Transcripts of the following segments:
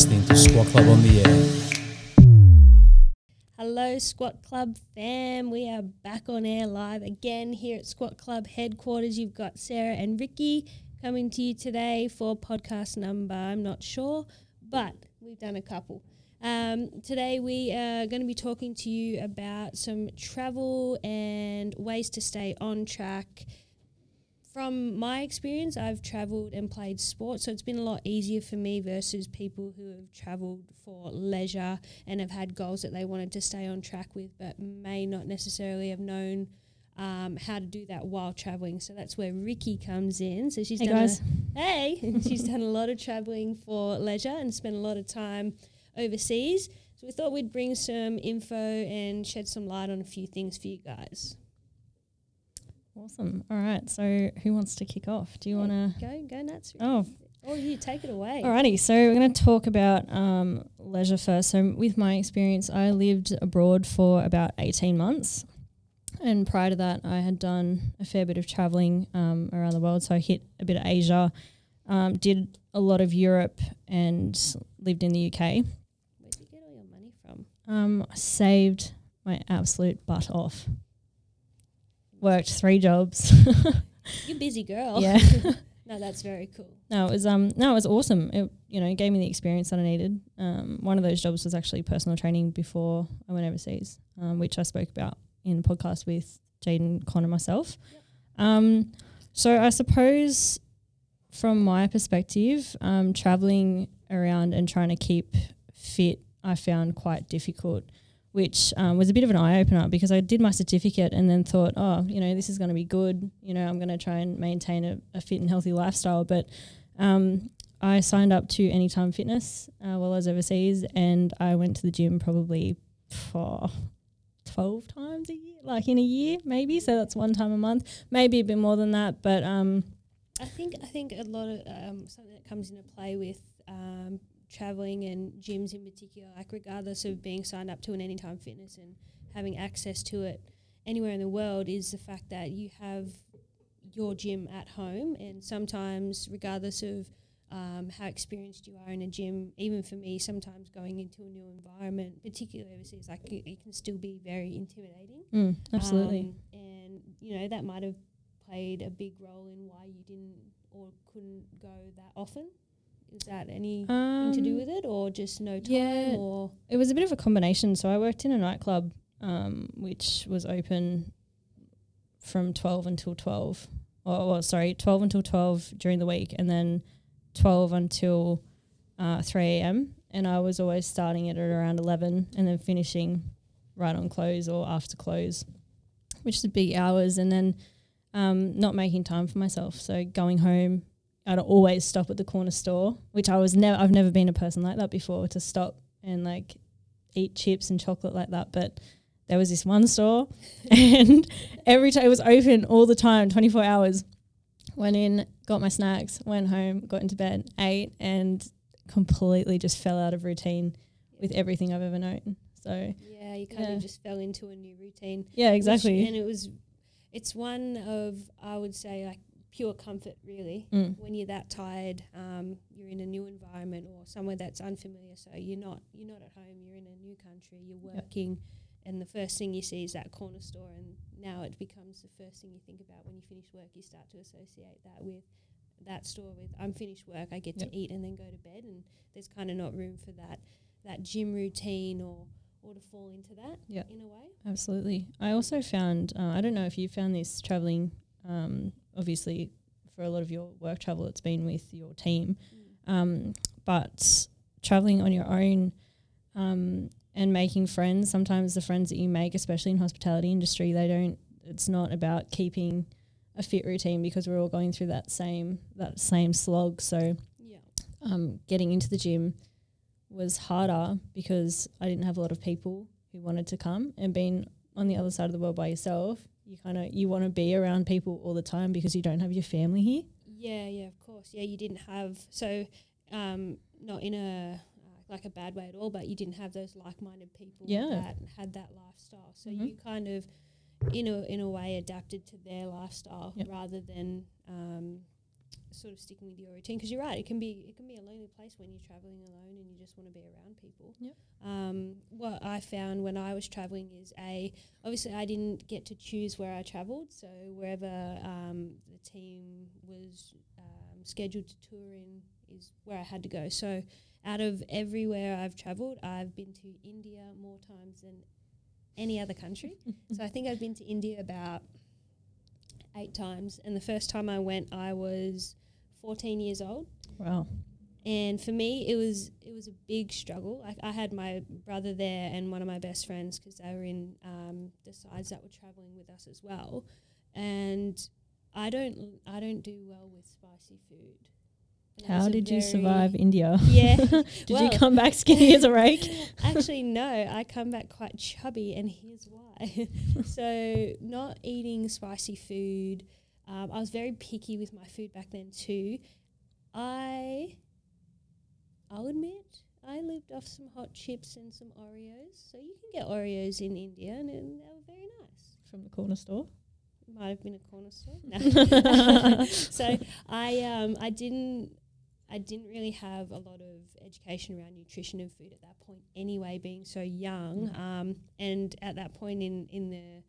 listening to Squat Club on the Air. Hello, Squat Club fam. We are back on air live again here at Squat Club headquarters. You've got Sarah and Ricky coming to you today for podcast number, I'm not sure, but we've done a couple. Um, today we are going to be talking to you about some travel and ways to stay on track from my experience, I've traveled and played sports, so it's been a lot easier for me versus people who have traveled for leisure and have had goals that they wanted to stay on track with, but may not necessarily have known um, how to do that while traveling. So that's where Ricky comes in. So she's Hey, done guys. A, hey, she's done a lot of traveling for leisure and spent a lot of time overseas. So we thought we'd bring some info and shed some light on a few things for you guys. Awesome. All right. So who wants to kick off? Do you want to? Go, go nuts. Oh, Oh, you take it away. alrighty. So we're going to talk about um, leisure first. So with my experience, I lived abroad for about 18 months. And prior to that, I had done a fair bit of traveling um, around the world. So I hit a bit of Asia, um, did a lot of Europe, and lived in the UK. Where'd you get all your money from? Um, I saved my absolute butt off. Worked three jobs. You're a busy girl. yeah. no, that's very cool. No, it was um no, it was awesome. It you know gave me the experience that I needed. Um, one of those jobs was actually personal training before I went overseas, um, which I spoke about in a podcast with Jaden, Connor myself. Um, so I suppose from my perspective, um, traveling around and trying to keep fit, I found quite difficult. Which um, was a bit of an eye opener because I did my certificate and then thought, oh, you know, this is going to be good. You know, I'm going to try and maintain a, a fit and healthy lifestyle. But um, I signed up to Anytime Fitness uh, while I was overseas, and I went to the gym probably for twelve times a year, like in a year, maybe. So that's one time a month, maybe a bit more than that. But um, I think I think a lot of um, something that comes into play with um, traveling and gyms in particular, like regardless of being signed up to an Anytime Fitness and having access to it anywhere in the world, is the fact that you have your gym at home, and sometimes, regardless of um, how experienced you are in a gym, even for me, sometimes going into a new environment, particularly overseas, like it, it can still be very intimidating. mm, absolutely. Um, and you know that might have played a big role in why you didn't or couldn't go that often. Is that anything to do Um, with it, or just no time, yeah. or It was a bit of a combination. So I worked in a nightclub, um, which was open from twelve until twelve. Or well, sorry, twelve until twelve during the week, and then twelve until uh, three a.m. And I was always starting it at around eleven, and then finishing right on close or after close, which is big hours. And then um, not making time for myself. So going home, I'd always stop at the corner store, which I was never. I've never been a person like that before to stop and like eat chips and chocolate like that. But there was this one store, and every time it was open all the time, twenty four hours. Went in, got my snacks, went home, got into bed, ate, and completely just fell out of routine with everything I've ever known. So yeah, you kind Yeah. of just fell into a new routine. yeah, which- exactly. and it was, it's one of I would say like pure comfort really. Mm. When you're that tired, um, you're in a new environment or somewhere that's unfamiliar. So you're not you're not at home. You're in a new country. You're Yep. working, and the first thing you see is that corner store. And now it becomes the first thing you think about when you finish work. You start to associate that with that store with I'm finished work. I get Yep. to eat and then go to bed. And there's kind of not room for that that gym routine or or to fall into that Yep. in a way. Absolutely. I also found, uh, I don't know if you found this traveling, um, obviously, for a lot of your work travel, it's been with your team. Um, but traveling on your own um, and making friends, sometimes the friends that you make, especially in hospitality industry, they don't, it's not about keeping a fit routine because we're all going through that same, that same slog. So, Yeah. um, getting into the gym was harder because I didn't have a lot of people who wanted to come and being on the other side of the world by yourself, you kind of you want to be around people all the time because you don't have your family here. Yeah, yeah, of course. Yeah, you didn't have so um, not in a uh, like a bad way at all, but you didn't have those like-minded people Yeah. that had that lifestyle. So Mhm. you kind of in a in a way adapted to their lifestyle Yep. rather than um, sort of sticking with your routine because you're right. It can be it can be a lonely place when you're traveling alone and you just want to be around people. Yep. Um, what I found when I was traveling is a obviously I didn't get to choose where I travelled, so wherever um, the team was um, scheduled to tour in is where I had to go. So out of everywhere I've travelled, I've been to India more times than any other country. so I think I've been to India about eight times, and the first time I went, I was 14 years old. Wow. And for me, it was it was a big struggle. Like I had my brother there and one of my best friends because they were in um, the sides that were traveling with us as well. And I don't I don't do well with spicy food. And that was How did you survive India? Yeah. did Well- you come back skinny as a rake? Actually, no. I come back quite chubby, and here's why. so, not eating spicy food. Um, I was very picky with my food back then too. I, I'll admit, I lived off some hot chips and some Oreos. So you can get Oreos in India, and, and they were very nice. From the corner store. Might have been a corner store. No. so I um I didn't I didn't really have a lot of education around nutrition and food at that point anyway, being so young. Um, and at that point in in the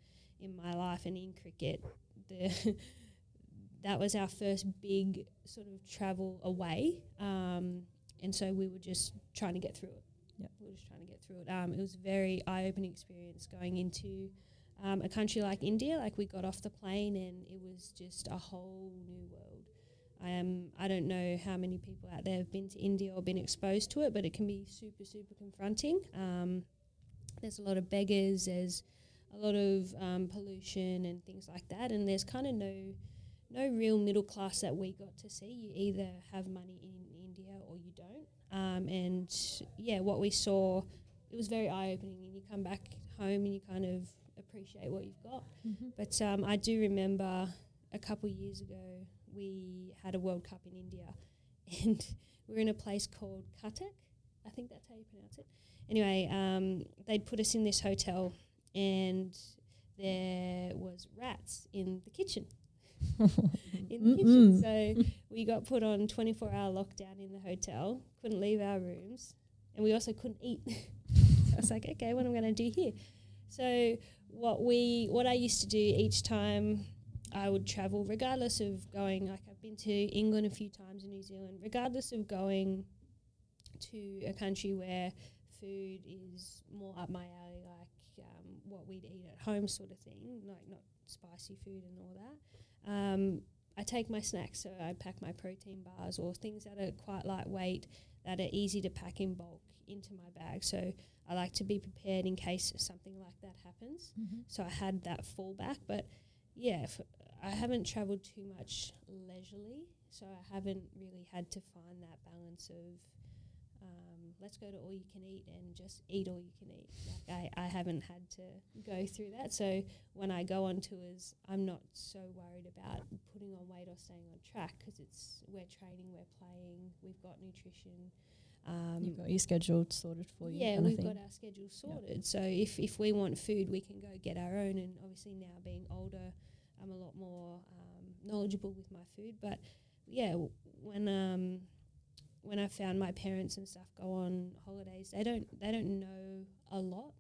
in my life and in cricket, the that was our first big sort of travel away. Um, and so we were just trying to get through it. Yep. We were just trying to get through it. Um, it was a very eye opening experience going into um, a country like India. Like we got off the plane and it was just a whole new world. I am. I don't know how many people out there have been to India or been exposed to it, but it can be super, super confronting. Um, there's a lot of beggars. There's a lot of um, pollution and things like that, and there's kind of no, no real middle class that we got to see. You either have money in India or you don't. Um, and yeah, what we saw, it was very eye opening. And you come back home and you kind of appreciate what you've got. But um, I do remember a couple years ago we had a World Cup in India, and we were in a place called Cuttack. I think that's how you pronounce it. Anyway, um, they'd put us in this hotel, and there was rats in the kitchen. in the kitchen, so we got put on 24-hour lockdown in the hotel. Couldn't leave our rooms, and we also couldn't eat. so I was like, okay, what am I going to do here? So what we what I used to do each time I would travel, regardless of going like I've been to England a few times in New Zealand, regardless of going to a country where food is more up my alley, like um, what we'd eat at home, sort of thing, like not spicy food and all that. Um, I take my snacks, so I pack my protein bars or things that are quite lightweight, that are easy to pack in bulk into my bag. So I like to be prepared in case something like that happens. So I had that fallback, but yeah, f- I haven't travelled too much leisurely, so I haven't really had to find that balance of um, let's go to all you can eat and just eat all you can eat. Like I, I haven't had to go through that, so when I go on tours, I'm not so worried about putting on weight or staying on track because it's we're training, we're playing, we've got nutrition. Um, You've got your schedule sorted for you. yeah, we've got our schedule sorted. So if if we want food, we can go get our own. And obviously now being older, I'm a lot more um, knowledgeable with my food. But yeah, when um when I found my parents and stuff go on holidays, they don't they don't know a lot.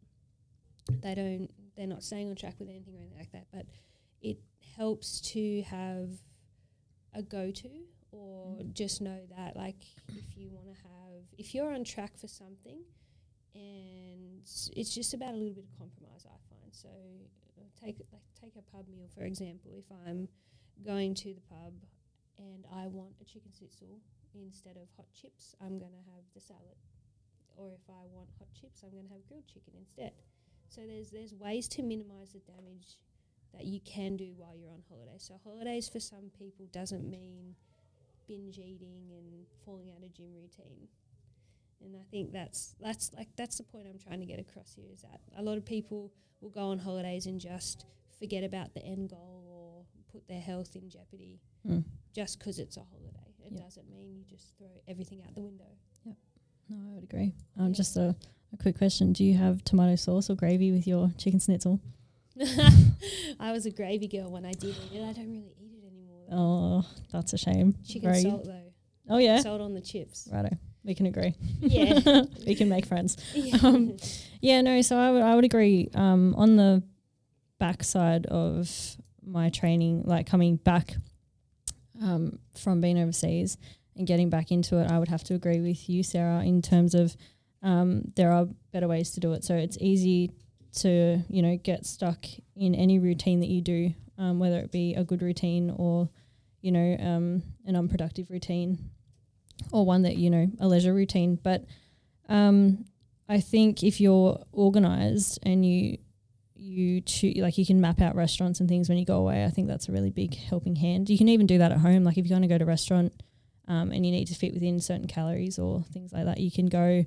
They don't they're not staying on track with anything or anything like that. But it helps to have a go to or just know that like if you want to have if you're on track for something and it's just about a little bit of compromise I so uh, take like take a pub meal for example if I'm going to the pub and I want a chicken schnitzel instead of hot chips I'm to have the salad. Or if I want hot chips I'm to have grilled chicken instead. So there's there's ways to minimize the damage that you can do while you're on holiday. So holidays for some people doesn't mean binge eating and falling out of gym routine. And I think that's that's like that's the point I'm trying to get across here is that a lot of people will go on holidays and just forget about the end goal or put their health in jeopardy Mm. just because it's a holiday. It Yeah. doesn't mean you just throw everything out the window. No, I would agree. Um, Yeah. Just a, a quick question: Do you have tomato sauce or gravy with your chicken schnitzel? I was a gravy girl when I did it, and I don't really eat it anymore Oh, that's a shame. Chicken Very- salt though. Oh yeah. Salt on the chips. Righto. We can agree. Yeah. we can make friends. Yeah. Um, Yeah, no, so I would I would agree. Um, on the backside of my training, like coming back um, from being overseas and getting back into it, I would have to agree with you, Sarah, in terms of um, there are better ways to do it. So it's easy to you know get stuck in any routine that you do, um, whether it be a good routine or you know um, an unproductive routine, or one that you know a leisure routine. But um, I think if you're organized and you you choo- like you can map out restaurants and things when you go away, I think that's a really big helping hand. You can even do that at home. Like if you're going to go to a restaurant um, and you need to fit within certain calories or things like that, you can go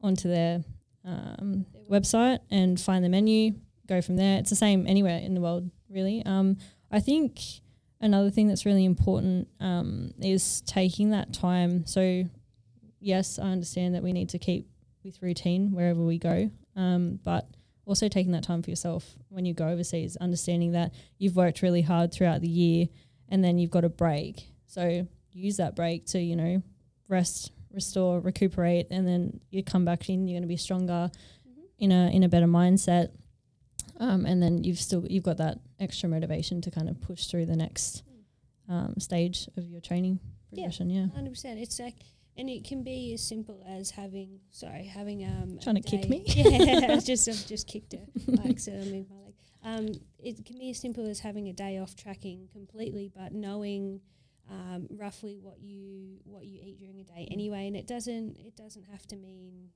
onto their um, website and find the menu, go from there. It's the same anywhere in the world, really. Um, I think another thing that's really important um, is taking that time. So, yes, I understand that we need to keep with routine wherever we go, um, but also taking that time for yourself when you go overseas, understanding that you've worked really hard throughout the year and then you've got a break. So, use that break to, you know, rest, restore, recuperate, and then you come back in, you're going to be stronger in a in a better mindset. Um, and then you've still you've got that extra motivation to kind of push through the next um, stage of your training progression. Yeah. Hundred percent. It's like, and it can be as simple as having, sorry, having um. Trying to kick me? Yeah, I just I've just kicked her by accident. I moved my leg. Um, it can be as simple as having a day off tracking completely, but knowing um, roughly what you what you eat during a day anyway, and it doesn't it doesn't have to mean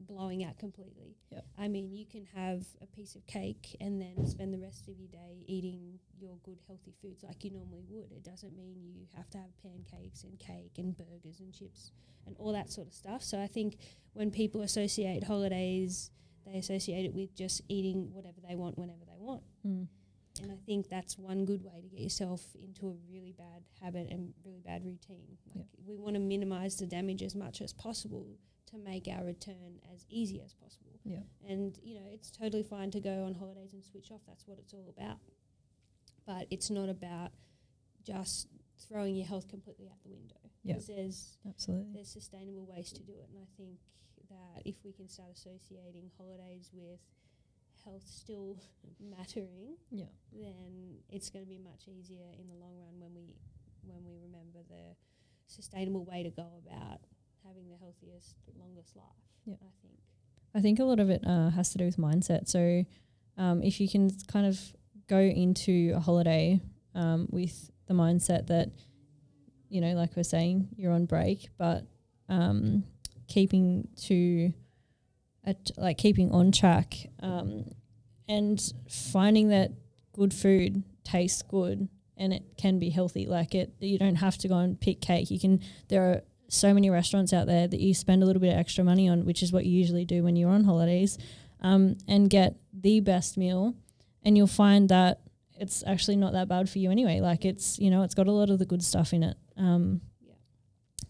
blowing out completely. Yep. I mean, you can have a piece of cake and then spend the rest of your day eating your good healthy foods like you normally would. It doesn't mean you have to have pancakes and cake and burgers and chips and all that sort of stuff. So I think when people associate holidays, they associate it with just eating whatever they want whenever they want. Mm. And I think that's one good way to get yourself into a really bad habit and really bad routine. Like we want to minimize the damage as much as possible to make our return as easy as possible. Yeah. And you know, it's totally fine to go on holidays and switch off. That's what it's all about. But it's not about just throwing your health completely out the window. Yeah. there's Absolutely. there's sustainable ways to do it. And I think that if we can start associating holidays with health still mattering, Yeah. then it's going to be much easier in the long run when we when we remember the sustainable way to go about having the healthiest, longest life. Yeah. I think. I think a lot of it uh, has to do with mindset. So, um, if you can kind of go into a holiday um, with the mindset that, you know, like we're saying, you're on break, but um, keeping to, at, like keeping on track, um, and finding that good food tastes good and it can be healthy. Like it, you don't have to go and pick cake. You can. There are so many restaurants out there that you spend a little bit of extra money on, which is what you usually do when you're on holidays, um, and get the best meal. And you'll find that it's actually not that bad for you anyway. Like it's, you know, it's got a lot of the good stuff in it. Um, Yeah.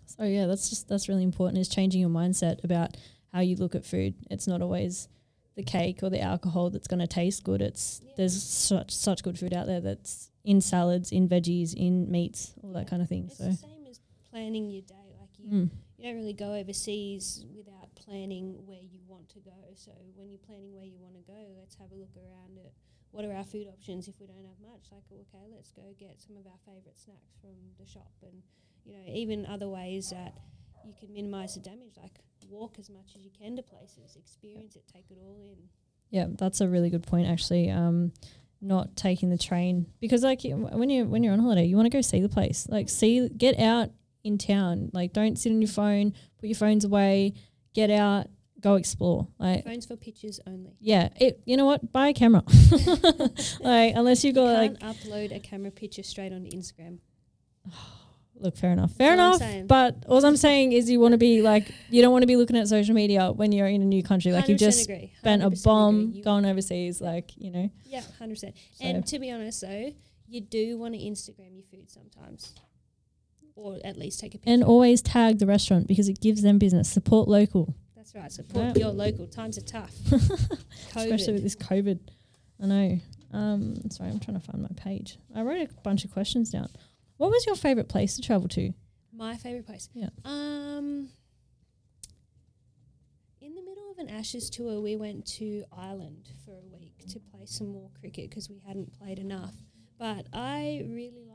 So yeah, that's just that's really important is changing your mindset about how you look at food. It's not always the cake or the alcohol that's going to taste good. It's Yeah. there's such such good food out there that's in salads, in veggies, in meats, all that kind of thing. It's So the same as planning your day. You, mm, you don't really go overseas without planning where you want to go. So when you're planning where you want to go, let's have a look around at what are our food options if we don't have much. Like, okay, let's go get some of our favourite snacks from the shop, and you know, even other ways that you can minimise the damage. Like walk as much as you can to places, experience it, take it all in. Yeah, that's a really good point actually. Um, not taking the train because like when you when you're on holiday, you want to go see the place. Like see get out in town. Like don't sit on your phone, put your phones away, get out, go explore. Like Phones for pictures only. yeah, it you know what? Buy a camera. like unless you've You got like can't upload a camera picture straight onto Instagram. look fair enough. Fair enough. But all I'm saying is you want to be like you don't want to be looking at social media when you're in a new country. Like you've just agree. spent a bomb agree. Going overseas, like, you know. Yeah, hundred percent. So- And to be honest, though, you do want to Instagram your food sometimes, or at least take a picture. And always tag the restaurant because it gives them business. Support local. That's right. Support Yeah. your local. Times are tough. especially with this COVID. I know. Um, sorry, I'm trying to find my page. I wrote a bunch of questions down. What was your favorite place to travel to? My favorite place. Yeah. Um. In the middle of an Ashes tour, we went to Ireland for a week to play some more cricket because we hadn't played enough. But I really.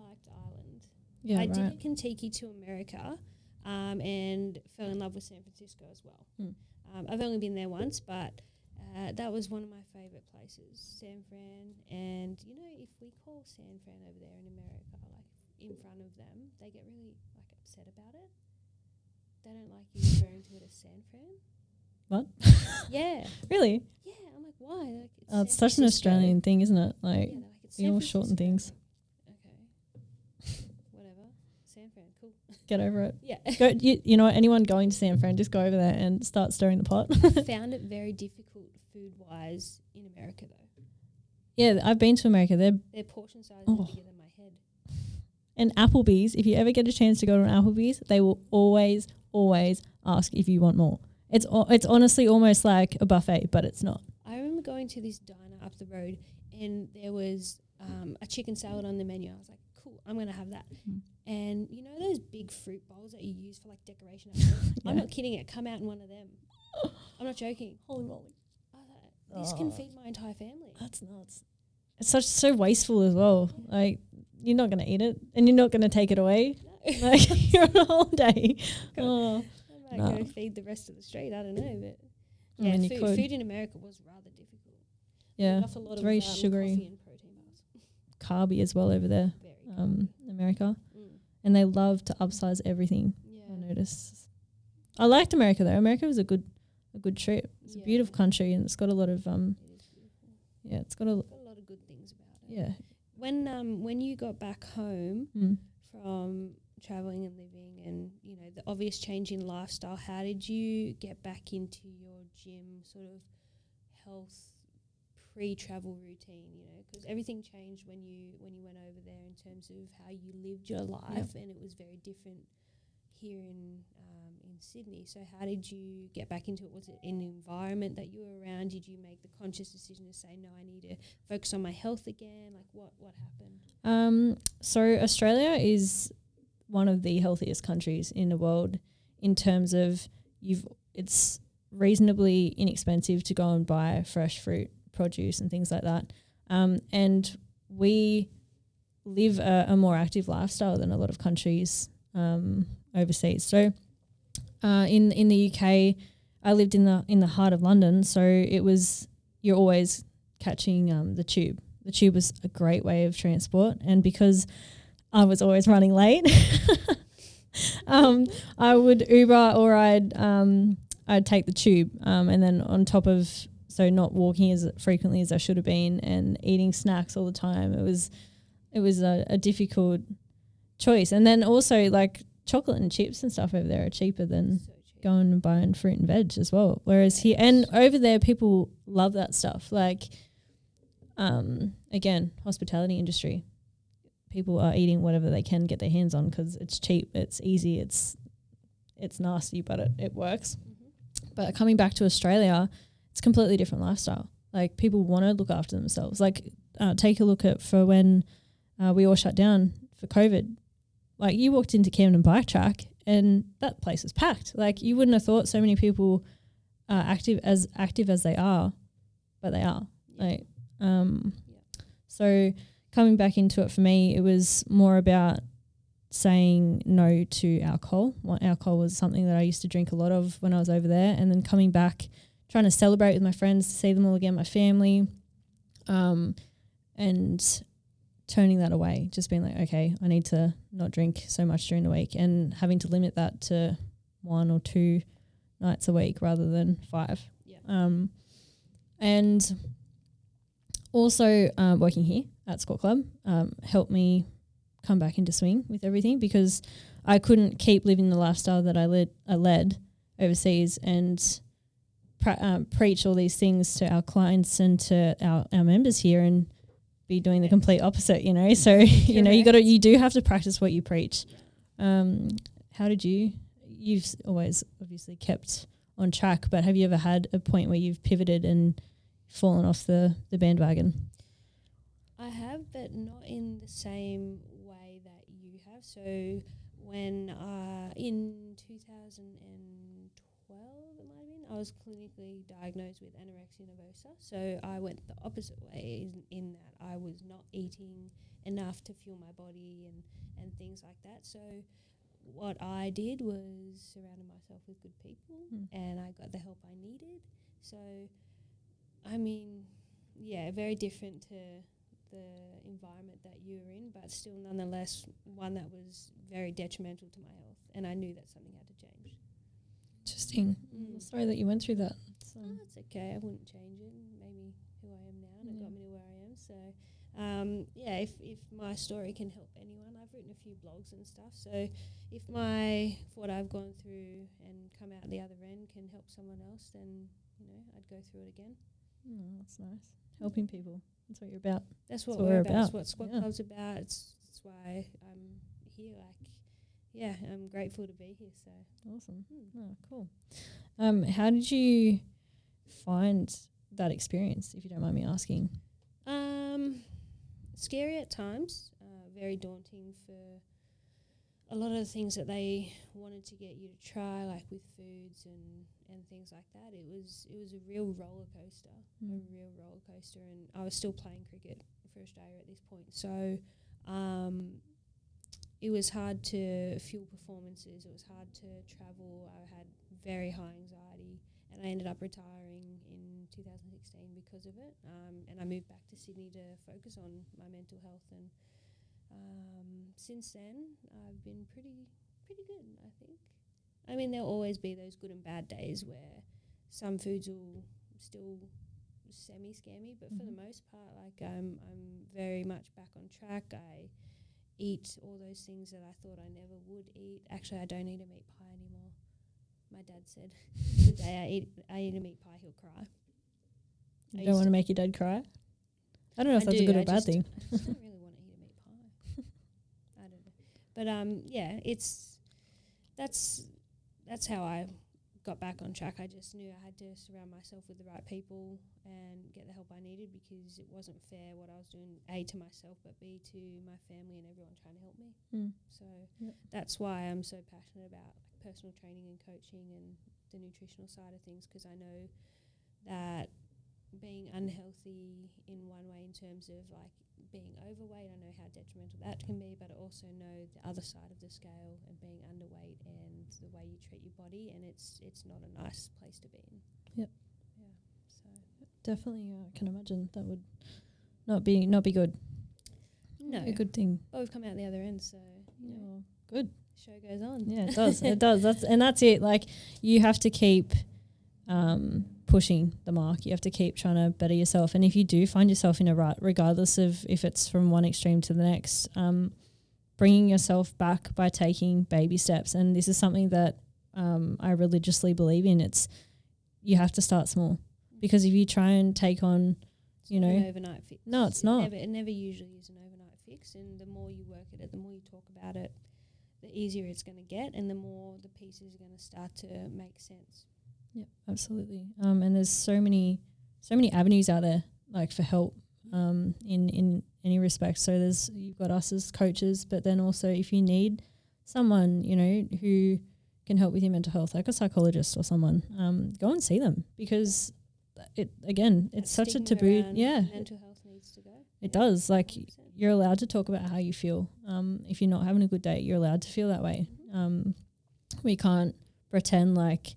Yeah, I did a Kentucky to America, um, and fell in love with San Francisco as well. Hmm. Um, I've only been there once, but uh, that was one of my favorite places, San Fran. And you know, if we call San Fran over there in America, like in front of them, they get really like upset about it. They don't like you referring to it as San Fran. What? Yeah, Really? yeah. I'm like, why? Like, Oh, it's such an Australian thing, isn't it? Like, they're like, it's we all shorten things. Okay. Whatever. San Fran, cool. Get over it. Yeah. Go, you, you know what? Anyone going to San Fran, just go over there and start stirring the pot. found it very difficult food wise in America though. yeah, I've been to America. They're Their portion size Oh. is bigger than my head. and Applebee's. If you ever get a chance to go to an Applebee's, they will always, always ask if you want more. It's o- it's honestly almost like a buffet, but it's not. I remember going to this diner up the road and there was um, a chicken salad on the menu. I was like, cool, I'm gonna have that. Mm. And you know those big fruit bowls that you use for like decoration? at home? I'm not kidding. It come out in one of them. I'm not joking. Holy moly, I this can Oh. feed my entire family. that's nuts. It's such so wasteful as well. Like you're not gonna eat it, and you're not gonna take it away. No. Like you're on a holiday. Oh, I might No. go feed the rest of the street. I don't know, but I yeah, mean, food, food in America was rather difficult. yeah, off a lot it's of, very um, sugary. coffee and protein carby as well over there. Very Um, America, Mm. and they love to upsize everything. Yeah. I noticed. I liked America though. America was a good, a good trip. It's a beautiful country, and it's got a lot of um, It yeah, it's got a Got a lot of good things about it. yeah. When um when you got back home Mm. from traveling and living and you know the obvious change in lifestyle, how did you get back into your gym sort of health pre-travel routine? You know, because everything changed when you when you went over there in terms of how you lived your life, and it was very different here in um, in Sydney. So how did you get back into it? Was it an environment that you were around? Did you make the conscious decision to say no? I need to focus on my health again. Like what what happened? Um, so Australia is one of the healthiest countries in the world in terms of you've it's reasonably inexpensive to go and buy fresh fruit, produce, and things like that. Um, and we live a, a more active lifestyle than a lot of countries um, overseas. So uh, in in the UK, I lived in the in the heart of London, so it was you're always catching um, the tube. The tube was a great way of transport, and because I was always running late, um, I would Uber or I'd um, I'd take the tube, um, and then on top of so not walking as frequently as I should have been, and eating snacks all the time. It was it was a, a difficult choice, and then also like chocolate and chips and stuff over there are cheaper than So cheap. going and buying fruit and veg as well. Whereas here and over there, people love that stuff. Like, um, again, hospitality industry, people are eating whatever they can get their hands on because it's cheap, it's easy, it's it's nasty, but it, it works. Mhm. But coming back to Australia, it's completely different lifestyle. Like people want to look after themselves. Like uh, take a look at for when uh, we all shut down for COVID. Like you walked into Camden Bike Track and that place was packed. Like you wouldn't have thought so many people are active as active as they are, but they are. Yeah. Like um, Yeah. so coming back into it for me, it was more about saying no to alcohol. What alcohol was something that I used to drink a lot of when I was over there, and then coming back, trying to celebrate with my friends, see them all again, my family, um, and turning that away. Just being like, okay, I need to not drink so much during the week, and having to limit that to one or two nights a week rather than five. Yeah. Um, and also uh, working here at Squat Club um, helped me come back into swing with everything because I couldn't keep living the lifestyle that I led, I led overseas and um, preach all these things to our clients and to our, our members here and be doing the complete opposite, you know. So you know you got to you do have to practice what you preach. Um, how did you? You've always obviously kept on track, but have you ever had a point where you've pivoted and fallen off the the bandwagon? I have, but not in the same way that you have. So when uh, in 2012, it might have been, I was clinically diagnosed with anorexia nervosa. So I went the opposite way in, in that I was not eating enough to fuel my body and, and things like that. So what I did was surrounded myself with good people Mm. and I got the help I needed. So, I mean, yeah, very different to the environment that you were in, but still nonetheless one that was very detrimental to my health. And I knew that something had to change. Interesting. Mm. Sorry that you went through that. So, Oh, it's okay. I wouldn't change it. It Made me who I am now, and it got Yeah. me to where I am. So, um, yeah, if if my story can help anyone, I've written a few blogs and stuff. So, if my what I've gone through and come out the other end can help someone else, then you know I'd go through it again. oh, that's nice. Helping people. That's what you're about. That's what what we're we're about. about. It's what Squat Yeah. Club's about. It's that's why I'm here. Like, yeah, I'm grateful to be here. So, Awesome. hmm. Oh, cool. Um, how did you find that experience, if you don't mind me asking? Um, scary at times, uh, very daunting for a lot of the things that they wanted to get you to try, like with foods and, and things like that. It was it was a real roller coaster, Mm. a real roller coaster, and I was still playing cricket for Australia at this point, so um, it was hard to fuel performances. It was hard to travel. I had very high anxiety, and I ended up retiring in 2016 because of it. Um, and I moved back to Sydney to focus on my mental health. And um, since then, I've been pretty pretty good. I think. I mean, there'll always be those good and bad days where some foods will still semi scare me, but for Mhm. the most part, like I'm I'm very much back on track. I eat all those things that I thought I never would eat. Actually, I don't eat a meat pie anymore. My dad said the day I eat I eat a meat pie, he'll cry. You I don't want to make your dad cry? I don't know if I that's a do, good I or bad just- thing. I just don't really want to eat a meat pie. I don't know, but um, yeah, it's that's that's how I got back on track. I just knew I had to surround myself with the right people and get the help I needed because it wasn't fair what I was doing a to myself, but b to my family and everyone trying to help me. Mm. So Yep. that's why I'm so passionate about like personal training and coaching and the nutritional side of things because I know that being unhealthy in one way in terms of like being overweight, I know how detrimental that can be, but I also know the other side of the scale and being underweight and the way you treat your body, and it's it's not a nice place to be in. Yep. Yeah. So Definitely, uh, I can imagine that would not be not be good. no, a good thing. but we've come out the other end, so you know, good. show goes on. Yeah, it does. it does. That's and that's it. Like you have to keep um, pushing the mark. You have to keep trying to better yourself. And if you do find yourself in a rut, regardless of if it's from one extreme to the next, um, bringing yourself back by taking baby steps. And this is something that um, I religiously believe in. It's you have to start small because if you try and take on It's you not an know, overnight fix. no, it's It not. Never, it never usually is an overnight fix, and the more you work at it, the more you talk about it, the easier it's going to get, and the more the pieces are going to start to make sense. Yeah, absolutely. Um, and there's so many, so many avenues out there, like for help, um, in in any respect. So there's you've got us as coaches, but then also if you need someone, you know, who can help with your mental health, like a psychologist or someone, um, go and see them because it again, it's That such a taboo. Yeah, mental health needs to go. it does. Like 100%. you're allowed to talk about how you feel. Um, if you're not having a good day, you're allowed to feel that way. Um, we can't pretend like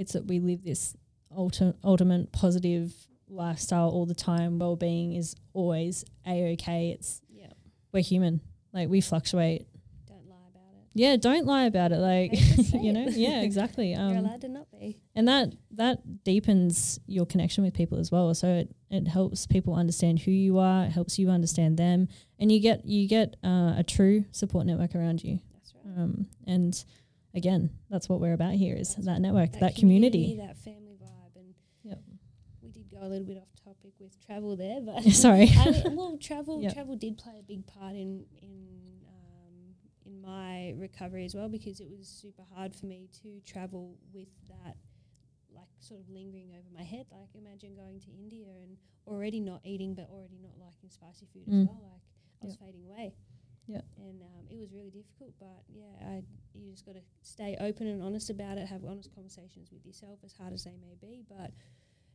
it's that we live this ulti- ultimate positive lifestyle all the time. Well being is always a okay. It's yeah, we're human. Like we fluctuate. don't lie about it. Yeah, don't lie about it. Like you know, it. yeah, exactly. You're Um, allowed to not be. and that that deepens your connection with people as well. So it, it helps people understand who you are. It helps you understand them, and you get you get uh, a true support network around you. That's right. Um, and again, that's what we're about here is That's that network, that, community. that family vibe, and Yep. we did go a little bit off topic with travel there, but Sorry. I mean, well, travel Yep. travel did play a big part in in um, in my recovery as well because it was super hard for me to travel with that like sort of lingering over my head. Like imagine going to India and already not eating, but already not liking spicy food Mm. as well. Like I was fading away. Yeah. And um, it was really difficult, but yeah, I you just got to stay open and honest about it. Have honest conversations with yourself, as hard as they may be. But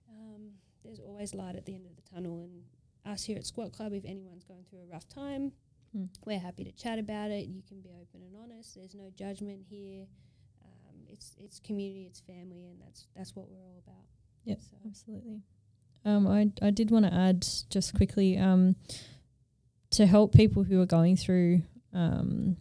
um, there's always light at the end of the tunnel. And us here at Squat Club, if anyone's going through a rough time, Hmm. we're happy to chat about it. You can be open and honest. There's no judgment here. Um, it's it's community, it's family, and that's that's what we're all about. Yep. So, Absolutely. Um, I I did want to add just quickly um, to help people who are going through um,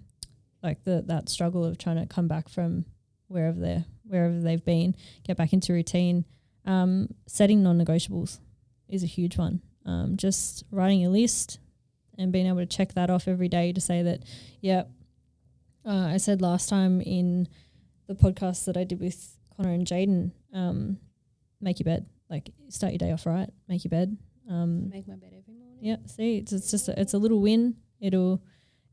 like the that struggle of trying to come back from wherever they're wherever they've been, get back into routine. Um, setting non-negotiables is a huge one. Um, just writing a list and being able to check that off every day to say that, yeah. Uh, I said last time in the podcast that I did with Connor and Jaden, um, make your bed. Like start your day off right. Make your bed. Um, make my bed every morning. Yeah. See, it's, it's just a, it's a little win. It'll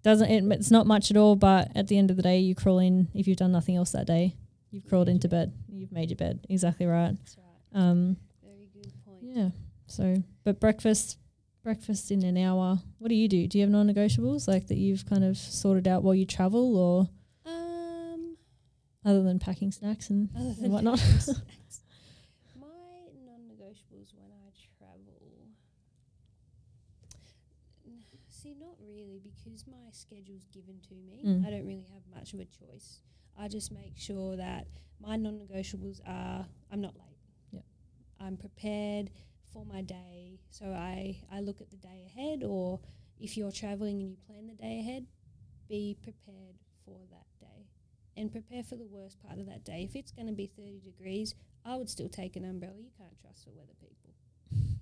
doesn't it, it's not much at all, but at the end of the day, you crawl in. If you've done nothing else that day, you've crawled into bed. You've made your bed. Exactly right. That's right. Um, Very good point. yeah. So, but breakfast, breakfast in an hour. What do you do? Do you have non-negotiables like that you've kind of sorted out while you travel, or Um, other than packing snacks and, and whatnot? packing snacks. My non-negotiables when I travel. See, not really, because my schedule's given to me. Mm. I don't really have much of a choice. I just make sure that my non-negotiables are I'm not late. Yep. I'm prepared for my day. So I I look at the day ahead, or if you're traveling and you plan the day ahead, be prepared for that day and prepare for the worst part of that day. If it's going to be 30 degrees, I would still take an umbrella. You can't trust the weather people.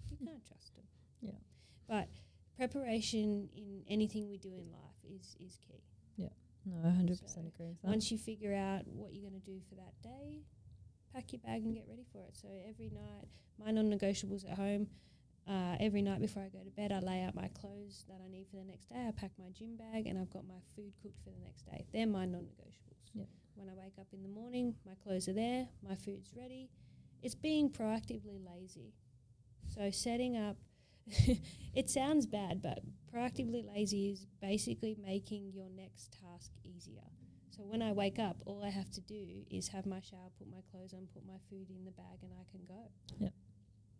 You can't trust them. Yeah. But preparation in anything we do in life is is key. Yeah, no, I hundred percent agree with that. Once you figure out what you're going to do for that day, pack your bag and get ready for it. So every night, my non-negotiables at home. Uh, every night before I go to bed, I lay out my clothes that I need for the next day. I pack my gym bag and I've got my food cooked for the next day. They're my non-negotiables. Yep. When I wake up in the morning, my clothes are there, my food's ready. It's being proactively lazy. So setting up. it sounds bad, but proactively lazy is basically making your next task easier. So when I wake up, all I have to do is have my shower, put my clothes on, put my food in the bag, and I can go. Yep.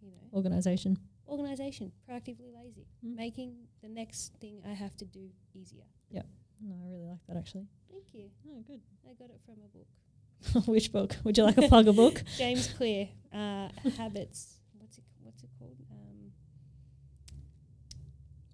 You know, Organization. organization, proactively lazy, Mm. making the next thing I have to do easier. Yep. No, I really like that actually. Thank you. Oh, good. I got it from a book. Which book? Would you like a plug a book? James Clear, uh, Habits. What's it? What's it called?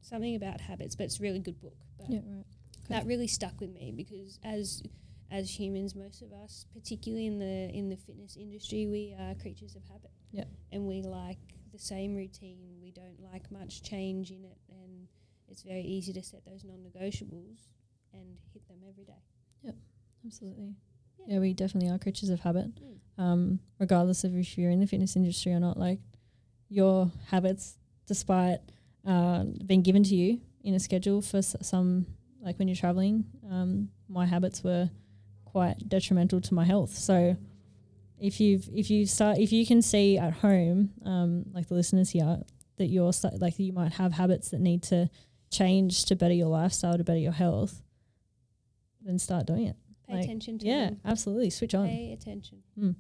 Something about habits, but it's a really good book. But Yeah, right. that really stuck with me because as as humans, most of us, particularly in the in the fitness industry, we are creatures of habit. Yep. And we like the same routine. We don't like much change in it, and it's very easy to set those non-negotiables and hit them every day. Yep. Absolutely. Yeah. Yeah, we definitely are creatures of habit. Mm. Um, regardless of if you're in the fitness industry or not, like your habits, despite uh, being given to you in a schedule for s- some, like when you're traveling, um, my habits were quite detrimental to my health. So if you've if you start if you can see at home, um, like the listeners here, that you're like you might have habits that need to change to better your lifestyle, to better your health, then start doing it. Pay Like, attention to Yeah, them. absolutely. Switch on. Pay attention. Mm.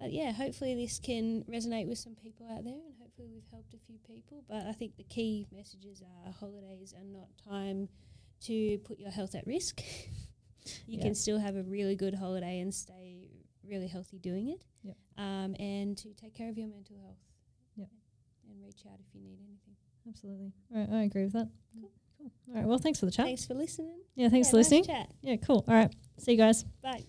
But yeah, hopefully this can resonate with some people out there, and hopefully we've helped a few people. But I think the key messages are holidays are not time to put your health at risk. you Yeah. can still have a really good holiday and stay really healthy doing it. Yep. Um, and to take care of your mental health. Yep. And reach out if you need anything. Absolutely. All right, I agree with that. Cool. Cool. All right. Well, thanks for the chat. Thanks for listening. Yeah, thanks Yeah, for nice listening. chat. Yeah, cool. All right. See you guys. Bye.